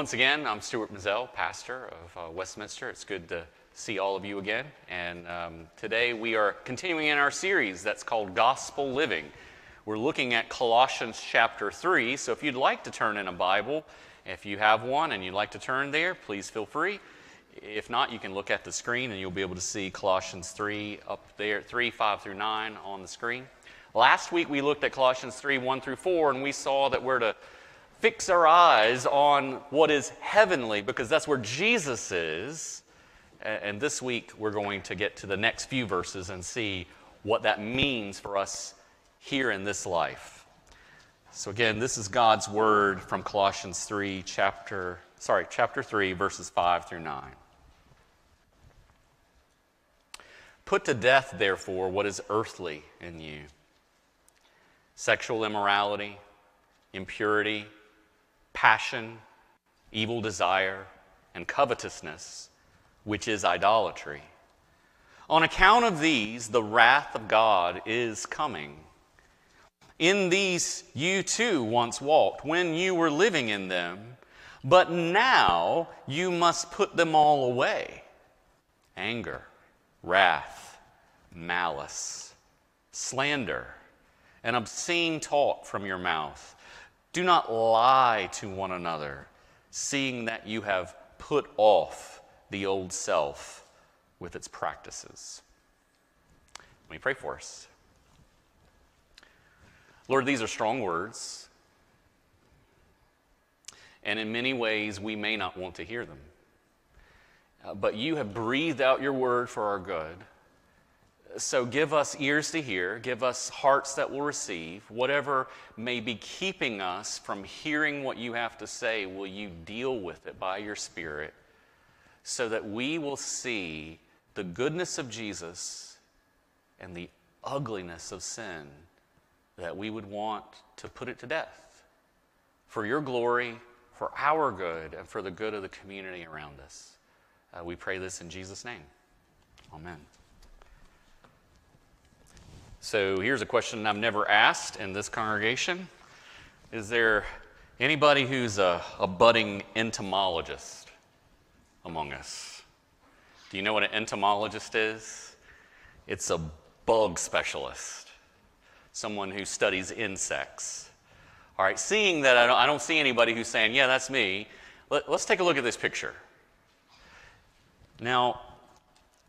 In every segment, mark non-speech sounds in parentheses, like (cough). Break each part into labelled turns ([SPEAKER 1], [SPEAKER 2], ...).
[SPEAKER 1] Once again, I'm Stuart Mazzell, pastor of uh, Westminster. It's good to see all of you again. And um, today we are continuing in our series that's called Gospel Living. We're looking at Colossians chapter 3. So if you'd like to turn in a Bible, if you have one and you'd like to turn there, please feel free. If not, you can look at the screen and you'll be able to see Colossians 3 up there, 3, 5 through 9 on the screen. Last week we looked at Colossians 3, 1 through 4, and we saw that we're to fix our eyes on what is heavenly because that's where Jesus is. And this week we're going to get to the next few verses and see what that means for us here in this life. So again, this is God's word from Colossians 3 chapter sorry, chapter 3 verses 5 through 9. Put to death therefore what is earthly in you. Sexual immorality, impurity, passion, evil desire, and covetousness, which is idolatry. On account of these, the wrath of God is coming. In these you too once walked when you were living in them, but now you must put them all away anger, wrath, malice, slander, and obscene talk from your mouth. Do not lie to one another, seeing that you have put off the old self with its practices. Let me pray for us. Lord, these are strong words, and in many ways we may not want to hear them. Uh, but you have breathed out your word for our good. So give us ears to hear, give us hearts that will receive. Whatever may be keeping us from hearing what you have to say, will you deal with it by your Spirit so that we will see the goodness of Jesus and the ugliness of sin, that we would want to put it to death for your glory, for our good, and for the good of the community around us. Uh, we pray this in Jesus' name. Amen. So here's a question I've never asked in this congregation Is there anybody who's a, a budding entomologist among us? Do you know what an entomologist is? It's a bug specialist, someone who studies insects. All right, seeing that I don't, I don't see anybody who's saying, Yeah, that's me, let, let's take a look at this picture. Now,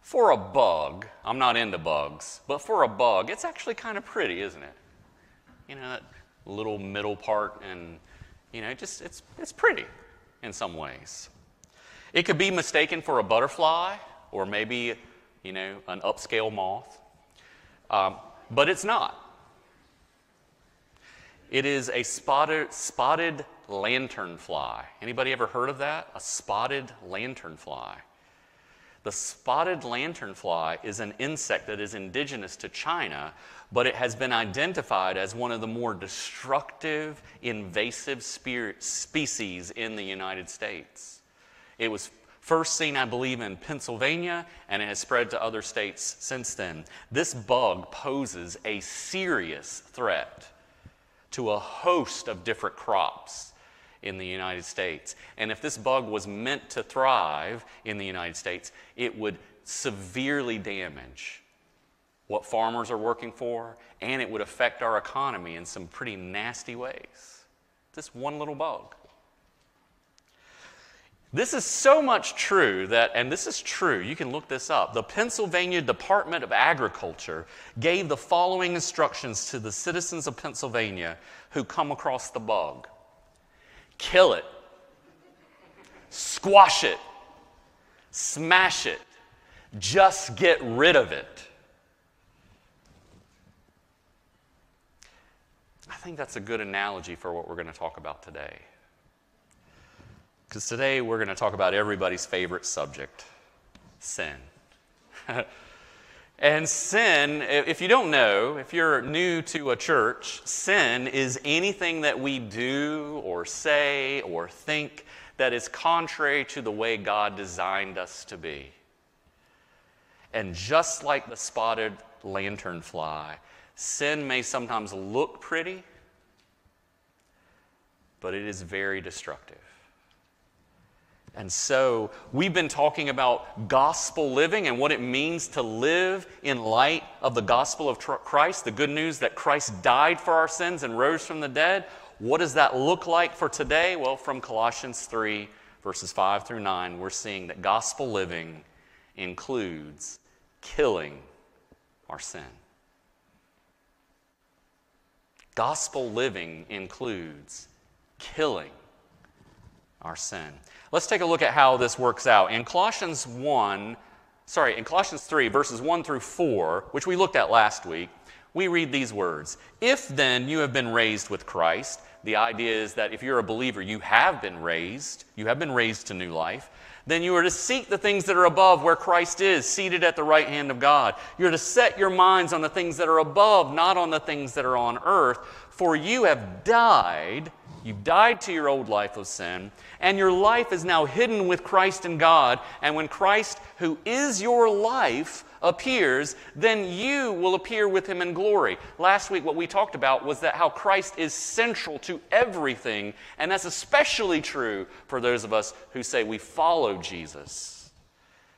[SPEAKER 1] for a bug, I'm not into bugs, but for a bug, it's actually kind of pretty, isn't it? You know, that little middle part, and, you know, just it's, it's pretty in some ways. It could be mistaken for a butterfly or maybe, you know, an upscale moth, um, but it's not. It is a spotted, spotted lanternfly. Anybody ever heard of that? A spotted lanternfly. The spotted lanternfly is an insect that is indigenous to China, but it has been identified as one of the more destructive, invasive species in the United States. It was first seen, I believe, in Pennsylvania, and it has spread to other states since then. This bug poses a serious threat to a host of different crops in the United States. And if this bug was meant to thrive in the United States, it would severely damage what farmers are working for, and it would affect our economy in some pretty nasty ways. This one little bug. This is so much true that, and this is true, you can look this up. The Pennsylvania Department of Agriculture gave the following instructions to the citizens of Pennsylvania who come across the bug kill it, squash it, smash it, just get rid of it. I think that's a good analogy for what we're going to talk about today. Because today we're going to talk about everybody's favorite subject sin. (laughs) And sin, if you don't know, if you're new to a church, sin is anything that we do or say or think that is contrary to the way God designed us to be. And just like the spotted lanternfly, sin may sometimes look pretty, but it is very destructive. And so, we've been talking about gospel living and what it means to live in light of the gospel of Christ, the good news that Christ died for our sins and rose from the dead. What does that look like for today? Well, from Colossians 3, verses 5 through 9, we're seeing that gospel living includes killing our sin. Gospel living includes killing our sin. Let's take a look at how this works out. In Colossians 1, sorry, in Colossians 3, verses 1 through 4, which we looked at last week, we read these words If then you have been raised with Christ, the idea is that if you're a believer, you have been raised, you have been raised to new life, then you are to seek the things that are above where Christ is, seated at the right hand of God. You're to set your minds on the things that are above, not on the things that are on earth, for you have died You've died to your old life of sin, and your life is now hidden with Christ in God. And when Christ, who is your life, appears, then you will appear with him in glory. Last week, what we talked about was that how Christ is central to everything, and that's especially true for those of us who say we follow Jesus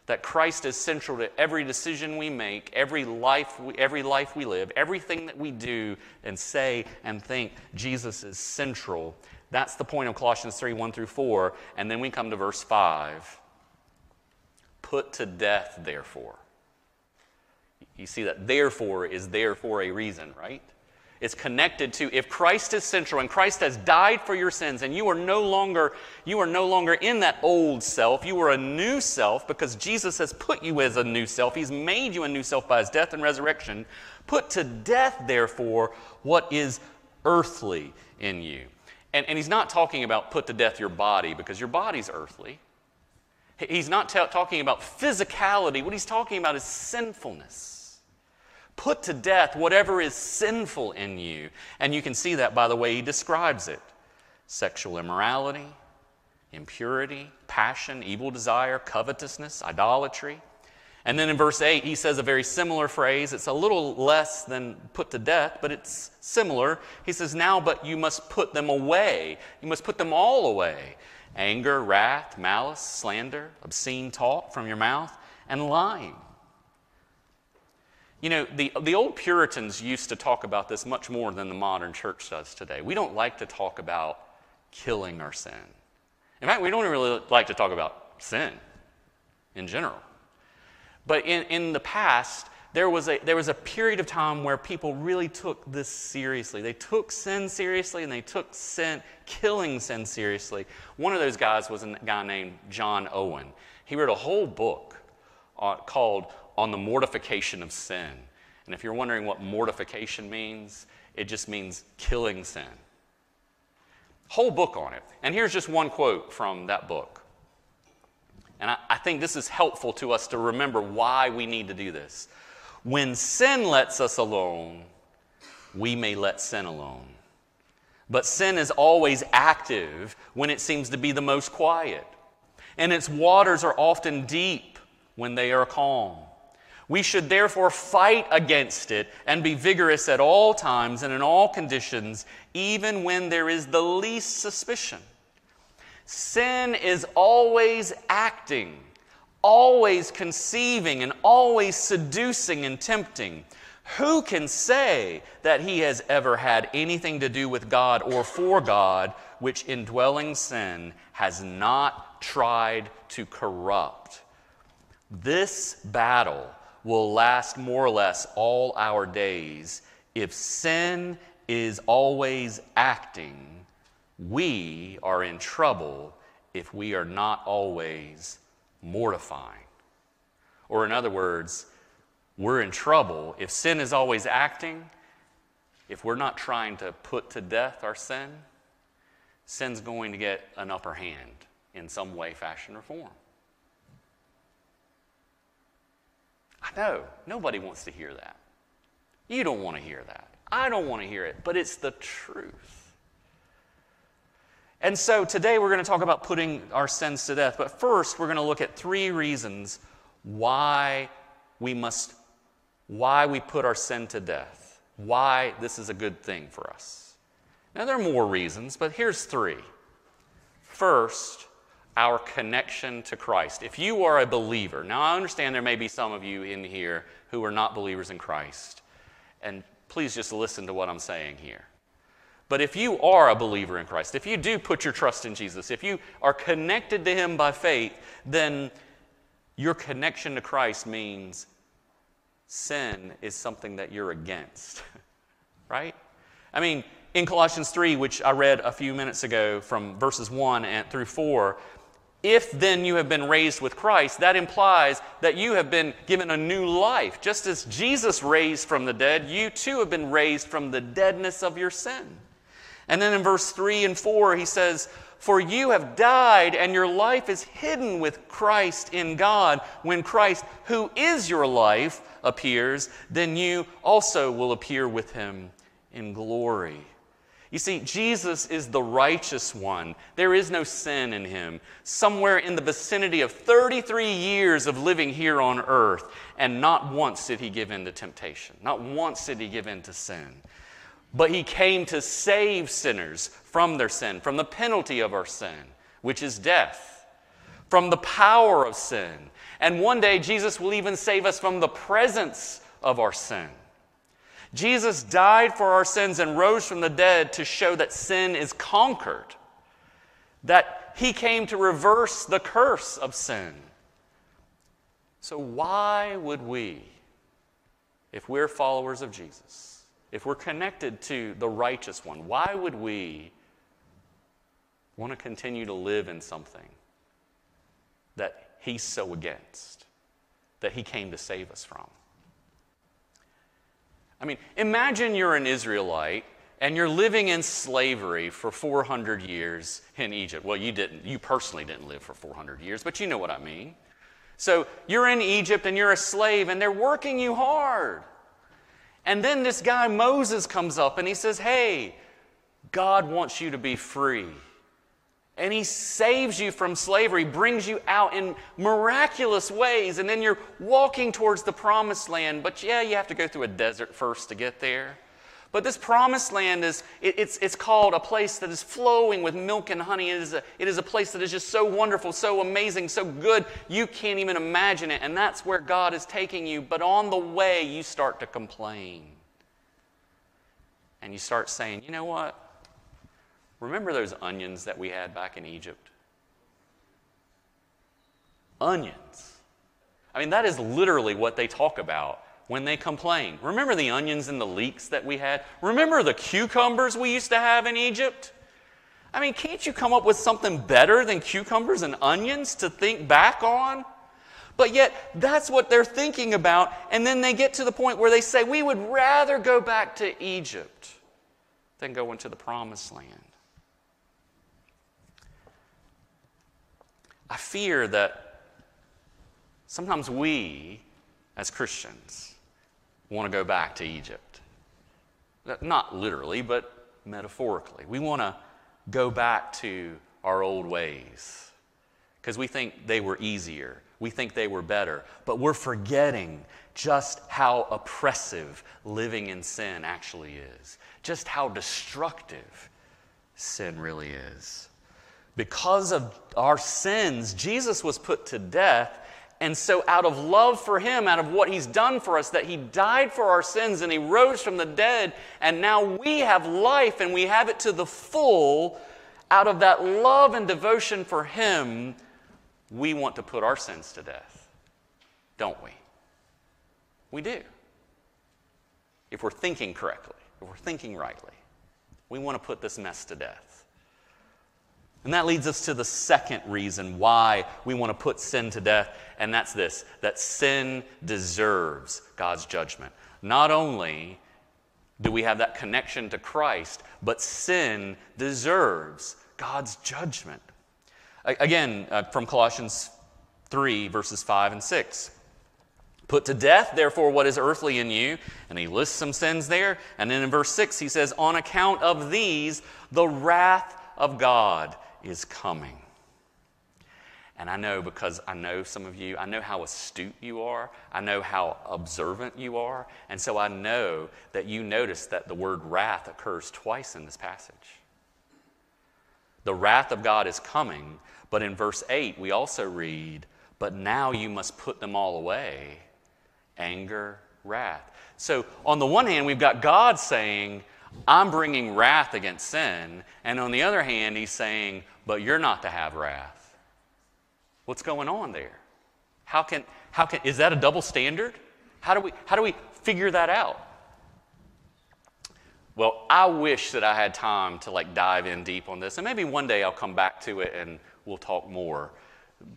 [SPEAKER 1] that Christ is central to every decision we make, every life we, every life we live, everything that we do and say and think, Jesus is central. That's the point of Colossians 3 1 through 4. And then we come to verse 5. Put to death, therefore. You see that therefore is there for a reason, right? Is connected to if Christ is central and Christ has died for your sins and you are no longer you are no longer in that old self, you are a new self because Jesus has put you as a new self. He's made you a new self by his death and resurrection. Put to death therefore what is earthly in you. And, and he's not talking about put to death your body because your body's earthly. He's not t- talking about physicality. What he's talking about is sinfulness. Put to death whatever is sinful in you. And you can see that by the way he describes it sexual immorality, impurity, passion, evil desire, covetousness, idolatry. And then in verse 8, he says a very similar phrase. It's a little less than put to death, but it's similar. He says, Now, but you must put them away. You must put them all away anger, wrath, malice, slander, obscene talk from your mouth, and lying. You know, the, the old Puritans used to talk about this much more than the modern church does today. We don't like to talk about killing our sin. In fact, we don't really like to talk about sin in general. But in, in the past, there was, a, there was a period of time where people really took this seriously. They took sin seriously and they took sin, killing sin seriously. One of those guys was a guy named John Owen. He wrote a whole book uh, called on the mortification of sin. And if you're wondering what mortification means, it just means killing sin. Whole book on it. And here's just one quote from that book. And I, I, think this is helpful to us to remember why we need to do this. When sin lets us alone, we may let sin alone. But sin is always active when it seems to be the most quiet. And its waters are often deep when they are calm. We should therefore fight against it and be vigorous at all times and in all conditions, even when there is the least suspicion. Sin is always acting, always conceiving, and always seducing and tempting. Who can say that he has ever had anything to do with God or for God, which indwelling sin has not tried to corrupt? This battle will last more or less all our days. If sin is always acting, we are in trouble if we are not always mortifying. Or, in other words, we're in trouble if sin is always acting, if we're not trying to put to death our sin, sin's going to get an upper hand in some way, fashion, or form. I know, nobody wants to hear that. You don't want to hear that. I don't want to hear it, but it's the truth. And so today we're going to talk about putting our sins to death. But first, we're going to look at three reasons why we must, why we put our sin to death, why this is a good thing for us. Now, there are more reasons, but here's three. First, our connection to Christ. If you are a believer, now I understand there may be some of you in here who are not believers in Christ, and please just listen to what I'm saying here. But if you are a believer in Christ, if you do put your trust in Jesus, if you are connected to Him by faith, then your connection to Christ means sin is something that you're against, (laughs) right? I mean, in Colossians 3, which I read a few minutes ago from verses 1 and through 4, if then you have been raised with Christ, that implies that you have been given a new life. Just as Jesus raised from the dead, you too have been raised from the deadness of your sin. And then in verse 3 and 4, he says, For you have died, and your life is hidden with Christ in God. When Christ, who is your life, appears, then you also will appear with him in glory. You see, Jesus is the righteous one. There is no sin in him. Somewhere in the vicinity of 33 years of living here on earth, and not once did he give in to temptation. Not once did he give in to sin. But he came to save sinners from their sin, from the penalty of our sin, which is death, from the power of sin. And one day, Jesus will even save us from the presence of our sin. Jesus died for our sins and rose from the dead to show that sin is conquered, that he came to reverse the curse of sin. So, why would we, if we're followers of Jesus, if we're connected to the righteous one, why would we want to continue to live in something that he's so against, that he came to save us from? I mean, imagine you're an Israelite and you're living in slavery for 400 years in Egypt. Well, you didn't, you personally didn't live for 400 years, but you know what I mean. So you're in Egypt and you're a slave and they're working you hard. And then this guy Moses comes up and he says, Hey, God wants you to be free. And he saves you from slavery, brings you out in miraculous ways, and then you're walking towards the promised land. But yeah, you have to go through a desert first to get there. But this promised land is, it, it's, it's called a place that is flowing with milk and honey. It is, a, it is a place that is just so wonderful, so amazing, so good, you can't even imagine it. And that's where God is taking you. But on the way, you start to complain. And you start saying, you know what? Remember those onions that we had back in Egypt? Onions. I mean, that is literally what they talk about when they complain. Remember the onions and the leeks that we had? Remember the cucumbers we used to have in Egypt? I mean, can't you come up with something better than cucumbers and onions to think back on? But yet, that's what they're thinking about. And then they get to the point where they say, We would rather go back to Egypt than go into the promised land. I fear that sometimes we, as Christians, want to go back to Egypt. Not literally, but metaphorically. We want to go back to our old ways because we think they were easier. We think they were better. But we're forgetting just how oppressive living in sin actually is, just how destructive sin really is. Because of our sins, Jesus was put to death. And so, out of love for him, out of what he's done for us, that he died for our sins and he rose from the dead, and now we have life and we have it to the full, out of that love and devotion for him, we want to put our sins to death, don't we? We do. If we're thinking correctly, if we're thinking rightly, we want to put this mess to death. And that leads us to the second reason why we want to put sin to death, and that's this that sin deserves God's judgment. Not only do we have that connection to Christ, but sin deserves God's judgment. Again, uh, from Colossians 3, verses 5 and 6. Put to death, therefore, what is earthly in you. And he lists some sins there. And then in verse 6, he says, On account of these, the wrath of God is coming. And I know because I know some of you, I know how astute you are, I know how observant you are, and so I know that you notice that the word wrath occurs twice in this passage. The wrath of God is coming, but in verse 8 we also read, But now you must put them all away anger, wrath. So, on the one hand, we've got God saying, I'm bringing wrath against sin. And on the other hand, he's saying, But you're not to have wrath. What's going on there? How can, how can, is that a double standard? How do we, how do we figure that out? Well, I wish that I had time to like dive in deep on this, and maybe one day I'll come back to it and we'll talk more.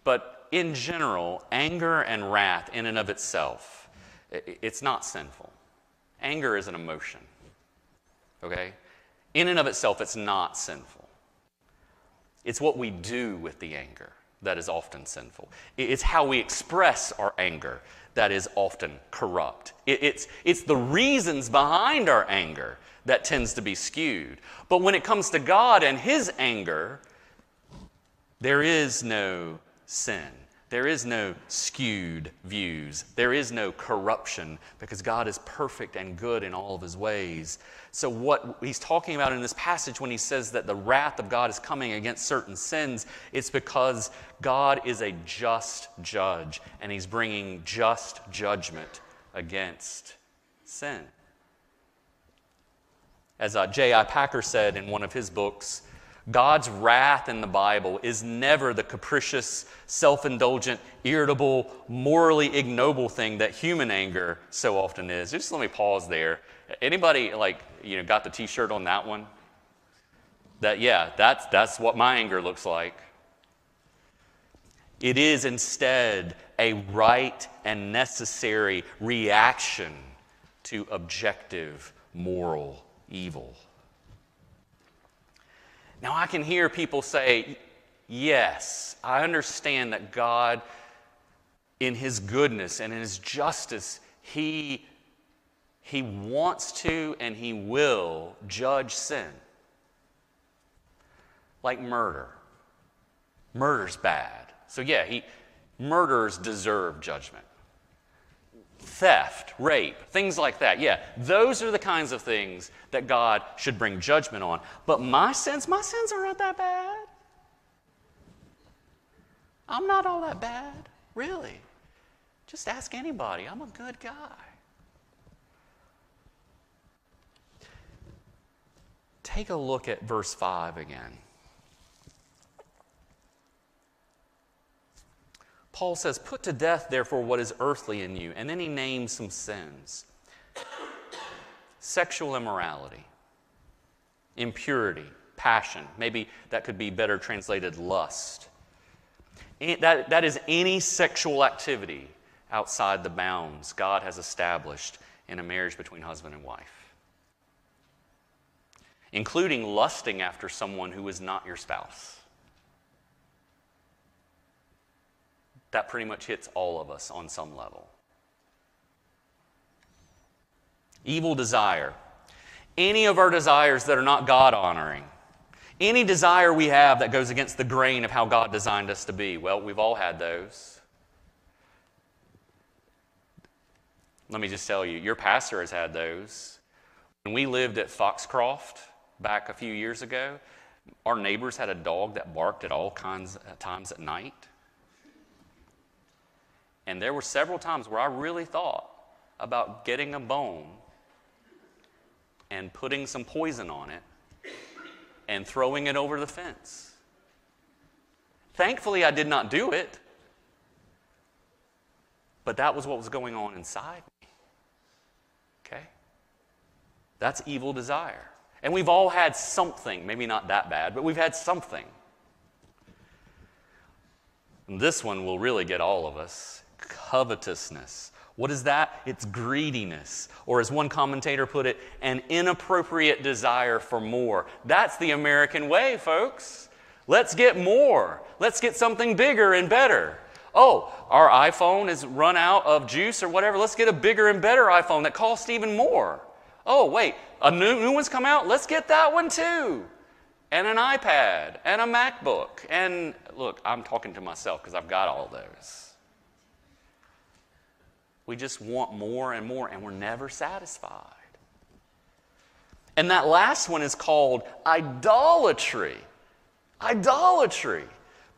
[SPEAKER 1] But in general, anger and wrath, in and of itself, it's not sinful. Anger is an emotion, okay? In and of itself, it's not sinful. It's what we do with the anger that is often sinful. It's how we express our anger that is often corrupt. It's, it's the reasons behind our anger that tends to be skewed. But when it comes to God and His anger, there is no sin. There is no skewed views. There is no corruption because God is perfect and good in all of his ways. So, what he's talking about in this passage when he says that the wrath of God is coming against certain sins, it's because God is a just judge and he's bringing just judgment against sin. As uh, J.I. Packer said in one of his books, God's wrath in the Bible is never the capricious, self indulgent, irritable, morally ignoble thing that human anger so often is. Just let me pause there. Anybody like you know got the T-shirt on that one? That yeah, that's that's what my anger looks like. It is instead a right and necessary reaction to objective moral evil. Now, I can hear people say, Yes, I understand that God, in His goodness and in His justice, He, he wants to and He will judge sin. Like murder. Murder's bad. So, yeah, he, murderers deserve judgment theft, rape, things like that. Yeah, those are the kinds of things that God should bring judgment on. But my sins, my sins are not that bad. I'm not all that bad, really. Just ask anybody. I'm a good guy. Take a look at verse 5 again. Paul says, Put to death, therefore, what is earthly in you. And then he names some sins sexual immorality, impurity, passion. Maybe that could be better translated lust. That, that is any sexual activity outside the bounds God has established in a marriage between husband and wife, including lusting after someone who is not your spouse. That pretty much hits all of us on some level. Evil desire. Any of our desires that are not God honoring. Any desire we have that goes against the grain of how God designed us to be. Well, we've all had those. Let me just tell you, your pastor has had those. When we lived at Foxcroft back a few years ago, our neighbors had a dog that barked at all kinds of times at night. And there were several times where I really thought about getting a bone and putting some poison on it and throwing it over the fence. Thankfully, I did not do it, but that was what was going on inside me. Okay? That's evil desire. And we've all had something, maybe not that bad, but we've had something. And this one will really get all of us covetousness. What is that? It's greediness, or as one commentator put it, an inappropriate desire for more. That's the American way, folks. Let's get more. Let's get something bigger and better. Oh, our iPhone has run out of juice or whatever. Let's get a bigger and better iPhone that costs even more. Oh, wait, a new, new one's come out? Let's get that one too. And an iPad and a MacBook. And look, I'm talking to myself because I've got all those. We just want more and more, and we're never satisfied. And that last one is called idolatry. Idolatry.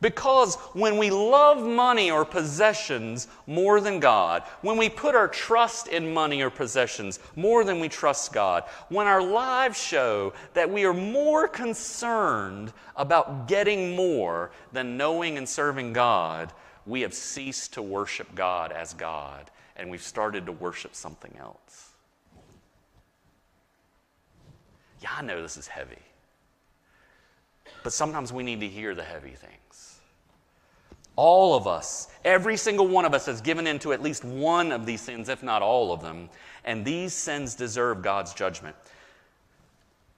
[SPEAKER 1] Because when we love money or possessions more than God, when we put our trust in money or possessions more than we trust God, when our lives show that we are more concerned about getting more than knowing and serving God, we have ceased to worship God as God and we've started to worship something else. Yeah, I know this is heavy. But sometimes we need to hear the heavy things. All of us, every single one of us has given into at least one of these sins, if not all of them, and these sins deserve God's judgment.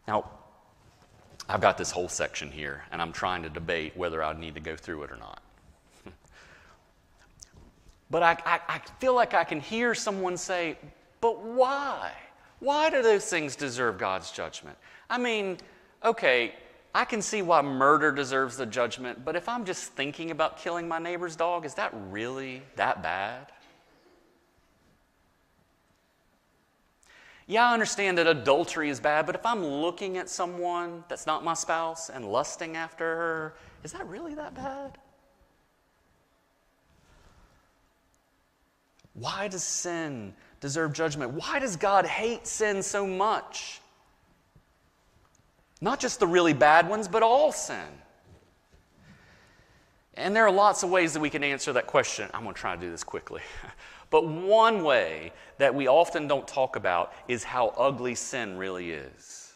[SPEAKER 1] Now, I've got this whole section here, and I'm trying to debate whether I need to go through it or not. But I, I, I, feel like I can hear someone say, But why? Why do those things deserve God's judgment? I mean, okay, I can see why murder deserves the judgment, but if I'm just thinking about killing my neighbor's dog, is that really that bad? Yeah, I understand that adultery is bad, but if I'm looking at someone that's not my spouse and lusting after her, is that really that bad? Why does sin deserve judgment? Why does God hate sin so much? Not just the really bad ones, but all sin. And there are lots of ways that we can answer that question. I'm going to try to do this quickly. (laughs) but one way that we often don't talk about is how ugly sin really is,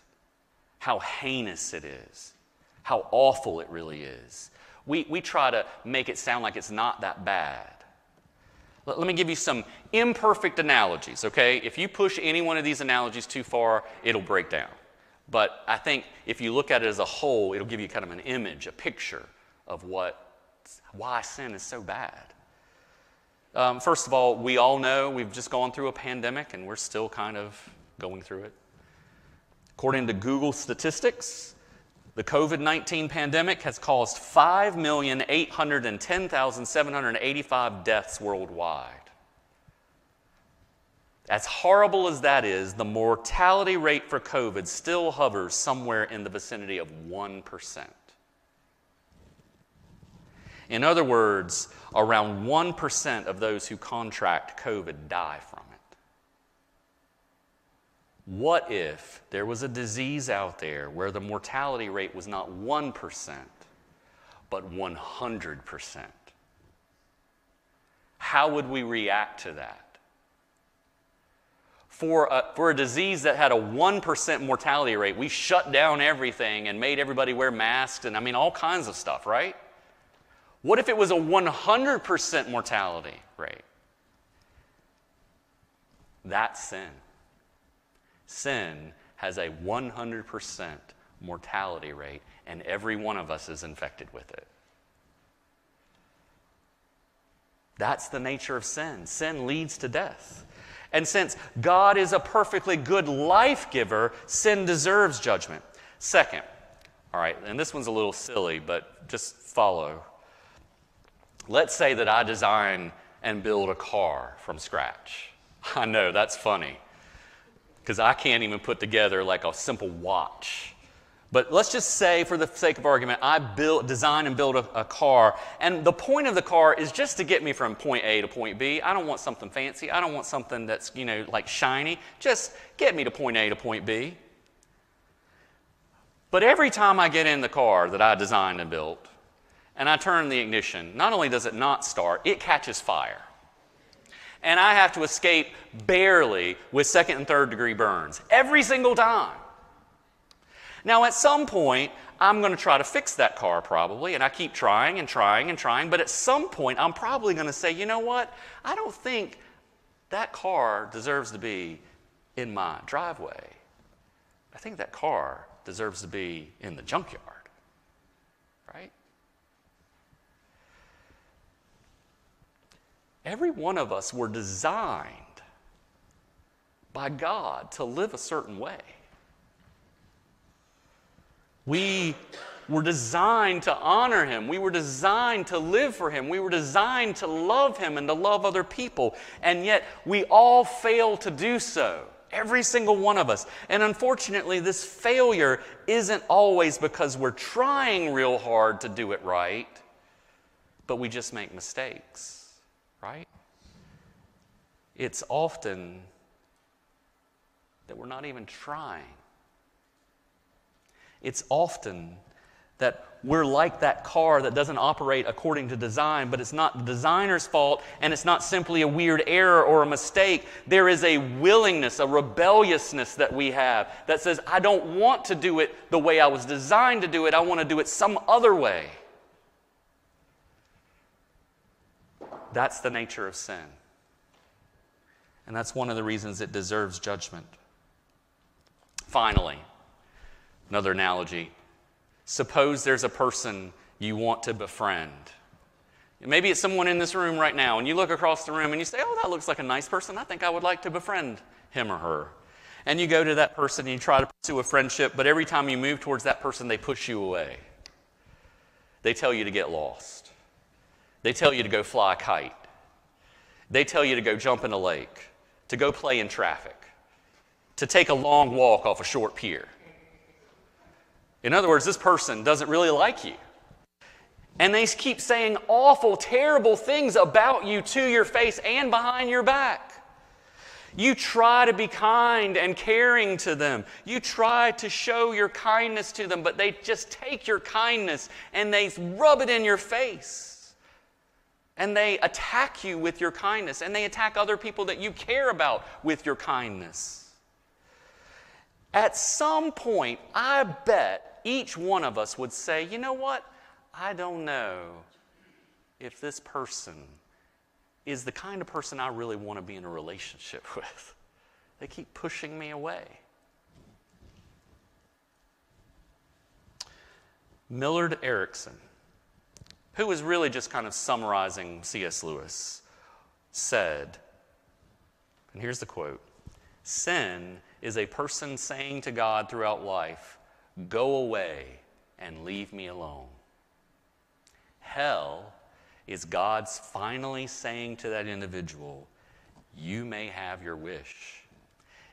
[SPEAKER 1] how heinous it is, how awful it really is. We, we try to make it sound like it's not that bad. Let, let me give you some imperfect analogies, okay? If you push any one of these analogies too far, it'll break down. But I think if you look at it as a whole, it'll give you kind of an image, a picture of what, why sin is so bad. Um, first of all, we all know we've just gone through a pandemic and we're still kind of going through it. According to Google statistics, the COVID 19 pandemic has caused 5,810,785 deaths worldwide. As horrible as that is, the mortality rate for COVID still hovers somewhere in the vicinity of 1%. In other words, around 1% of those who contract COVID die from. What if there was a disease out there where the mortality rate was not 1%, but 100%? How would we react to that? for a, for a disease that had a 1% mortality rate, we shut down everything and made everybody wear masks and I mean, all kinds of stuff, right? What if it was a 100% mortality rate? That's sin. Sin has a 100% mortality rate, and every one of us is infected with it. That's the nature of sin. Sin leads to death. And since God is a perfectly good life giver, sin deserves judgment. Second, all right, and this one's a little silly, but just follow. Let's say that I design and build a car from scratch. (laughs) I know, that's funny, because I can't even put together like a simple watch. But let's just say, for the sake of argument, I build, design and build a, a, car, and the point of the car is just to get me from point A to point B. I don't want something fancy. I don't want something that's, you know, like shiny. Just get me to point A to point B. But every time I get in the car that I designed and built, and I turn the ignition, not only does it not start, it catches fire. And I have to escape barely with second and third degree burns every single time. Now, at some point, I'm going to try to fix that car probably, and I keep trying and trying and trying, but at some point, I'm probably going to say, you know what? I don't think that car deserves to be in my driveway. I think that car deserves to be in the junkyard, right? Every one of us were designed by God to live a certain way. We were designed to honor Him. We were designed to live for Him. We were designed to love Him and to love other people. And yet, we all fail to do so. Every single one of us. And unfortunately, this failure isn't always because we're trying real hard to do it right, but we just make mistakes, right? It's often that we're not even trying. It's often that we're like that car that doesn't operate according to design, but it's not the designer's fault and it's not simply a weird error or a mistake. There is a willingness, a rebelliousness that we have that says, I don't want to do it the way I was designed to do it, I want to do it some other way. That's the nature of sin. And that's one of the reasons it deserves judgment. Finally, another analogy Suppose there's a person you want to befriend. Maybe it's someone in this room right now, and you look across the room and you say, Oh, that looks like a nice person. I think I would like to befriend him or her. And you go to that person and you try to pursue a friendship, but every time you move towards that person, they push you away. They tell you to get lost. They tell you to go fly a kite. They tell you to go jump in a lake, to go play in traffic, to take a long walk off a short pier. In other words, this person doesn't really like you. And they keep saying awful, terrible things about you to your face and behind your back. You try to be kind and caring to them. You try to show your kindness to them, but they just take your kindness and they rub it in your face. And they attack you with your kindness, and they attack other people that you care about with your kindness. At some point, I bet each one of us would say, you know what? I don't know if this person is the kind of person I really want to be in a relationship (laughs) with. They keep pushing me away. Millard Erickson, who was really just kind of summarizing C.S. Lewis, said, and here's the quote Sin is a person saying to God throughout life, Go away and leave me alone. Hell is God's finally saying to that individual, You may have your wish.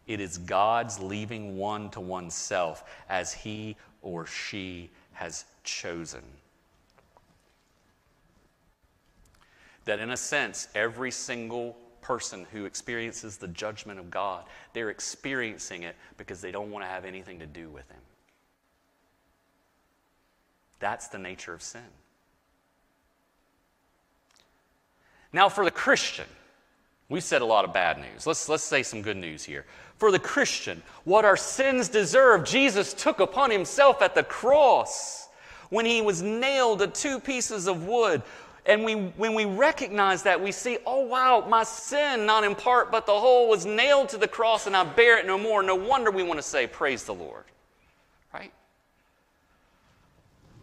[SPEAKER 1] It is God's leaving one to oneself as he or she has chosen. That in a sense, every single person who experiences the judgment of God, they're experiencing it because they don't want to have anything to do with Him. That's the nature of sin. Now, for the Christian, we've said a lot of bad news. Let's, let's say some good news here. For the Christian, what our sins deserve, Jesus took upon himself at the cross when he was nailed to two pieces of wood. And we, when we recognize that, we see, oh, wow, my sin, not in part, but the whole, was nailed to the cross and I bear it no more. No wonder we want to say, Praise the Lord. Right?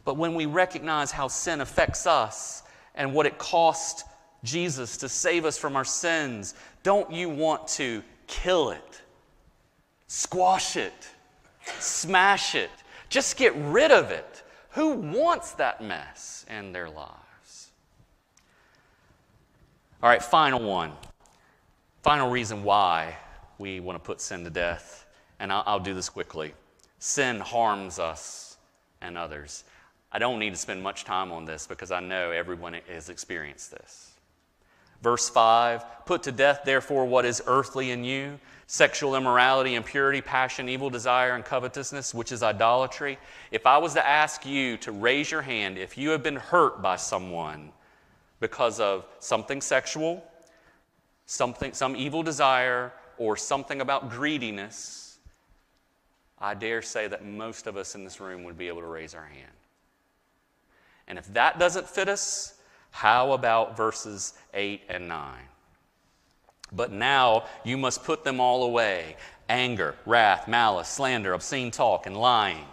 [SPEAKER 1] But when we recognize how sin affects us and what it cost Jesus to save us from our sins, don't you want to kill it, squash it, smash it, just get rid of it? Who wants that mess in their lives? All right, final one. Final reason why we want to put sin to death, and I'll, I'll do this quickly. Sin harms us and others. I don't need to spend much time on this because I know everyone has experienced this. Verse 5 Put to death, therefore, what is earthly in you sexual immorality, impurity, passion, evil desire, and covetousness, which is idolatry. If I was to ask you to raise your hand if you have been hurt by someone because of something sexual, something, some evil desire, or something about greediness, I dare say that most of us in this room would be able to raise our hand. And if that doesn't fit us, how about verses 8 and 9? But now you must put them all away anger, wrath, malice, slander, obscene talk, and lying.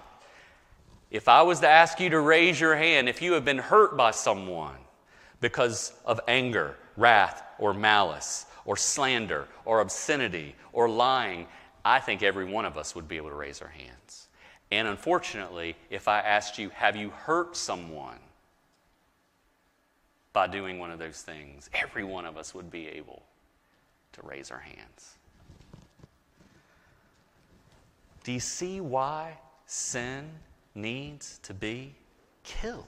[SPEAKER 1] If I was to ask you to raise your hand if you have been hurt by someone because of anger, wrath, or malice, or slander, or obscenity, or lying, I think every one of us would be able to raise our hands. And unfortunately, if I asked you, have you hurt someone by doing one of those things, every one of us would be able to raise our hands. Do you see why sin needs to be killed?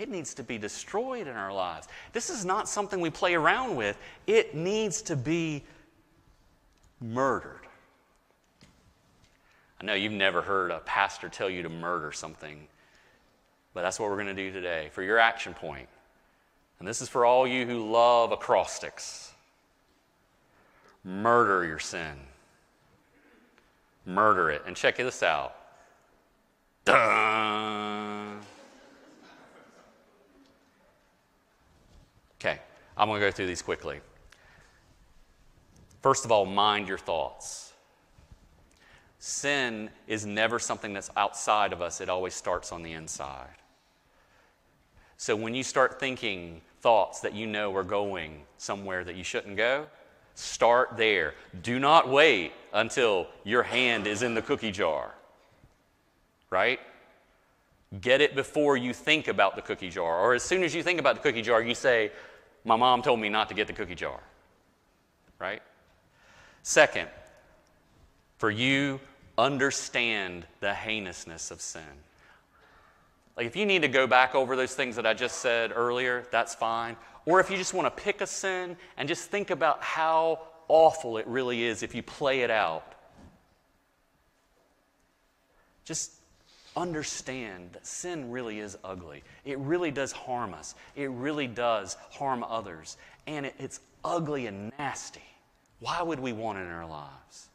[SPEAKER 1] It needs to be destroyed in our lives. This is not something we play around with, it needs to be murdered. I know you've never heard a pastor tell you to murder something, but that's what we're going to do today for your action point. And this is for all you who love acrostics. Murder your sin. Murder it. And check this out. Dun. Okay, I'm going to go through these quickly. First of all, mind your thoughts. Sin is never something that's outside of us, it always starts on the inside. So when you start thinking thoughts that you know are going somewhere that you shouldn't go, start there. Do not wait until your hand is in the cookie jar, right? Get it before you think about the cookie jar. Or as soon as you think about the cookie jar, you say, my mom told me not to get the cookie jar, right? Second, for U, understand the heinousness of sin. Like, if you need to go back over those things that I just said earlier, that's fine. Or if you just want to pick a sin and just think about how awful it really is if you play it out, just understand that sin really is ugly. It really does harm us, it really does harm others. And it, it's ugly and nasty. Why would we want it in R lives?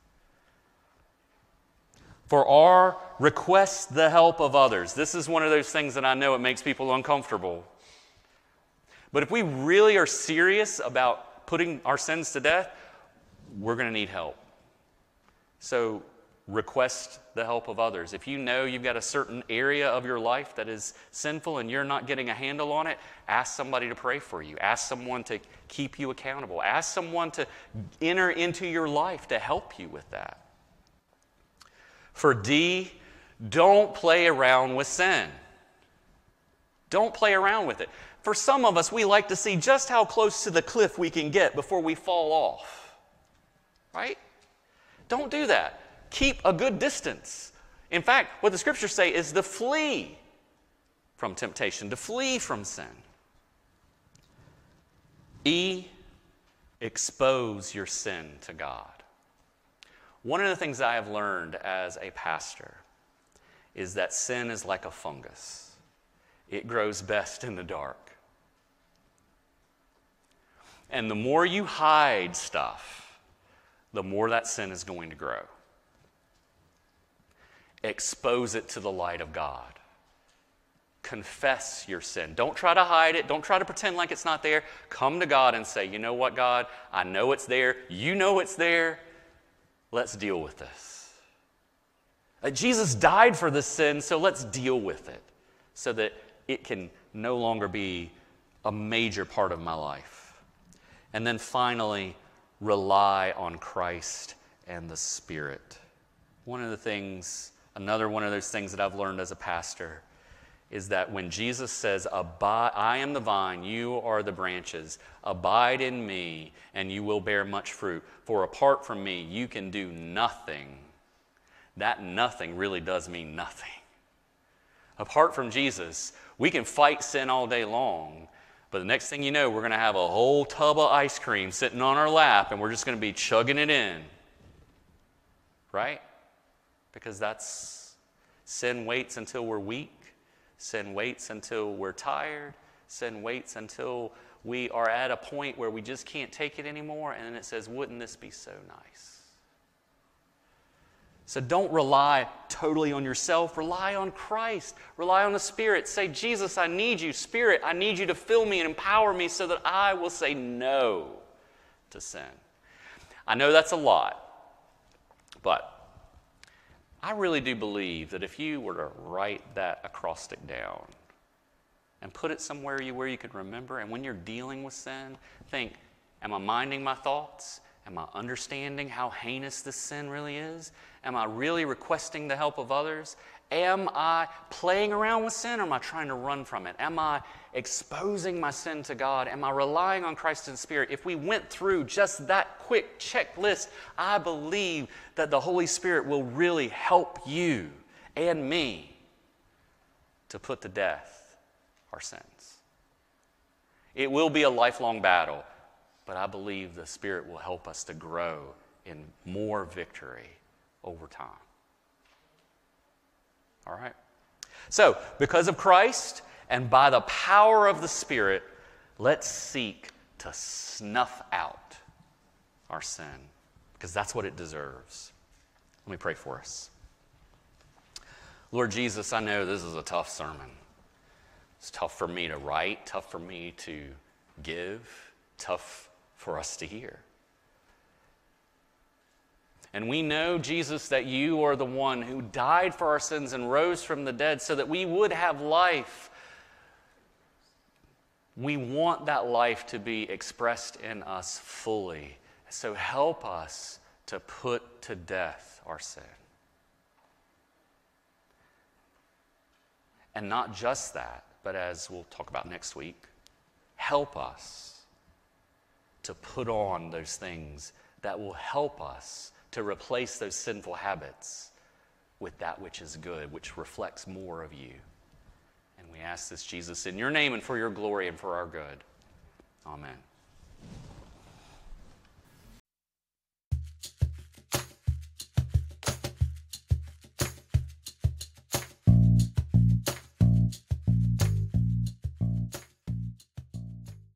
[SPEAKER 1] For our request the help of others. This is one of those things that I know it makes people uncomfortable. But if we really are serious about putting our sins to death, we're going to need help. So request the help of others. If you know you've got a certain area of your life that is sinful and you're not getting a handle on it, ask somebody to pray for you. Ask someone to keep you accountable. Ask someone to enter into your life to help you with that. For D, don't play around with sin. Don't play around with it. For some of us, we like to see just how close to the cliff we can get before we fall off. Right? Don't do that keep a good distance. In fact, what the scriptures say is to flee from temptation, to flee from sin. E, expose your sin to God. One of the things I have learned as a pastor is that sin is like a fungus, it grows best in the dark. And the more you hide stuff, the more that sin is going to grow expose it to the light of God. Confess your sin. Don't try to hide it. Don't try to pretend like it's not there. Come to God and say, You know what, God? I know it's there. You know it's there. Let's deal with this. Uh, Jesus died for this sin, so let's deal with it so that it can no longer be a major part of my life. And then finally, rely on Christ and the Spirit. One of the things Another one of those things that I've learned as a pastor is that when Jesus says, I am the vine, you are the branches, abide in me, and you will bear much fruit. For apart from me, you can do nothing. That nothing really does mean nothing. Apart from Jesus, we can fight sin all day long, but the next thing you know, we're going to have a whole tub of ice cream sitting on our lap, and we're just going to be chugging it in. Right? Because that's sin waits until we're weak, sin waits until we're tired, sin waits until we are at a point where we just can't take it anymore, and then it says, Wouldn't this be so nice? So don't rely totally on yourself. Rely on Christ. Rely on the Spirit. Say, Jesus, I need you. Spirit, I need you to fill me and empower me so that I will say no to sin. I know that's a lot, but I really do believe that if you were to write that acrostic down and put it somewhere you, where you could remember. And when you're dealing with sin, think Am I minding my thoughts? Am I understanding how heinous this sin really is? Am I really requesting the help of others? Am I playing around with sin or am I trying to run from it? Am I exposing my sin to God? Am I relying on Christ and Spirit? If we went through just that quick checklist, I believe that the Holy Spirit will really help you and me to put to death our sins. It will be a lifelong battle, but I believe the Spirit will help us to grow in more victory over time. All right? So, because of Christ and by the power of the Spirit, let's seek to snuff out our sin because that's what it deserves. Let me pray for us. Lord Jesus, I know this is a tough sermon. It's tough for me to write, tough for me to give, tough for us to hear. And we know, Jesus, that you are the one who died for our sins and rose from the dead so that we would have life. We want that life to be expressed in us fully. So help us to put to death our sin. And not just that, but as we'll talk about next week, help us to put on those things that will help us to replace those sinful habits with that which is good, which reflects more of you. And we ask this, Jesus, in your name and for your glory and for our good. Amen.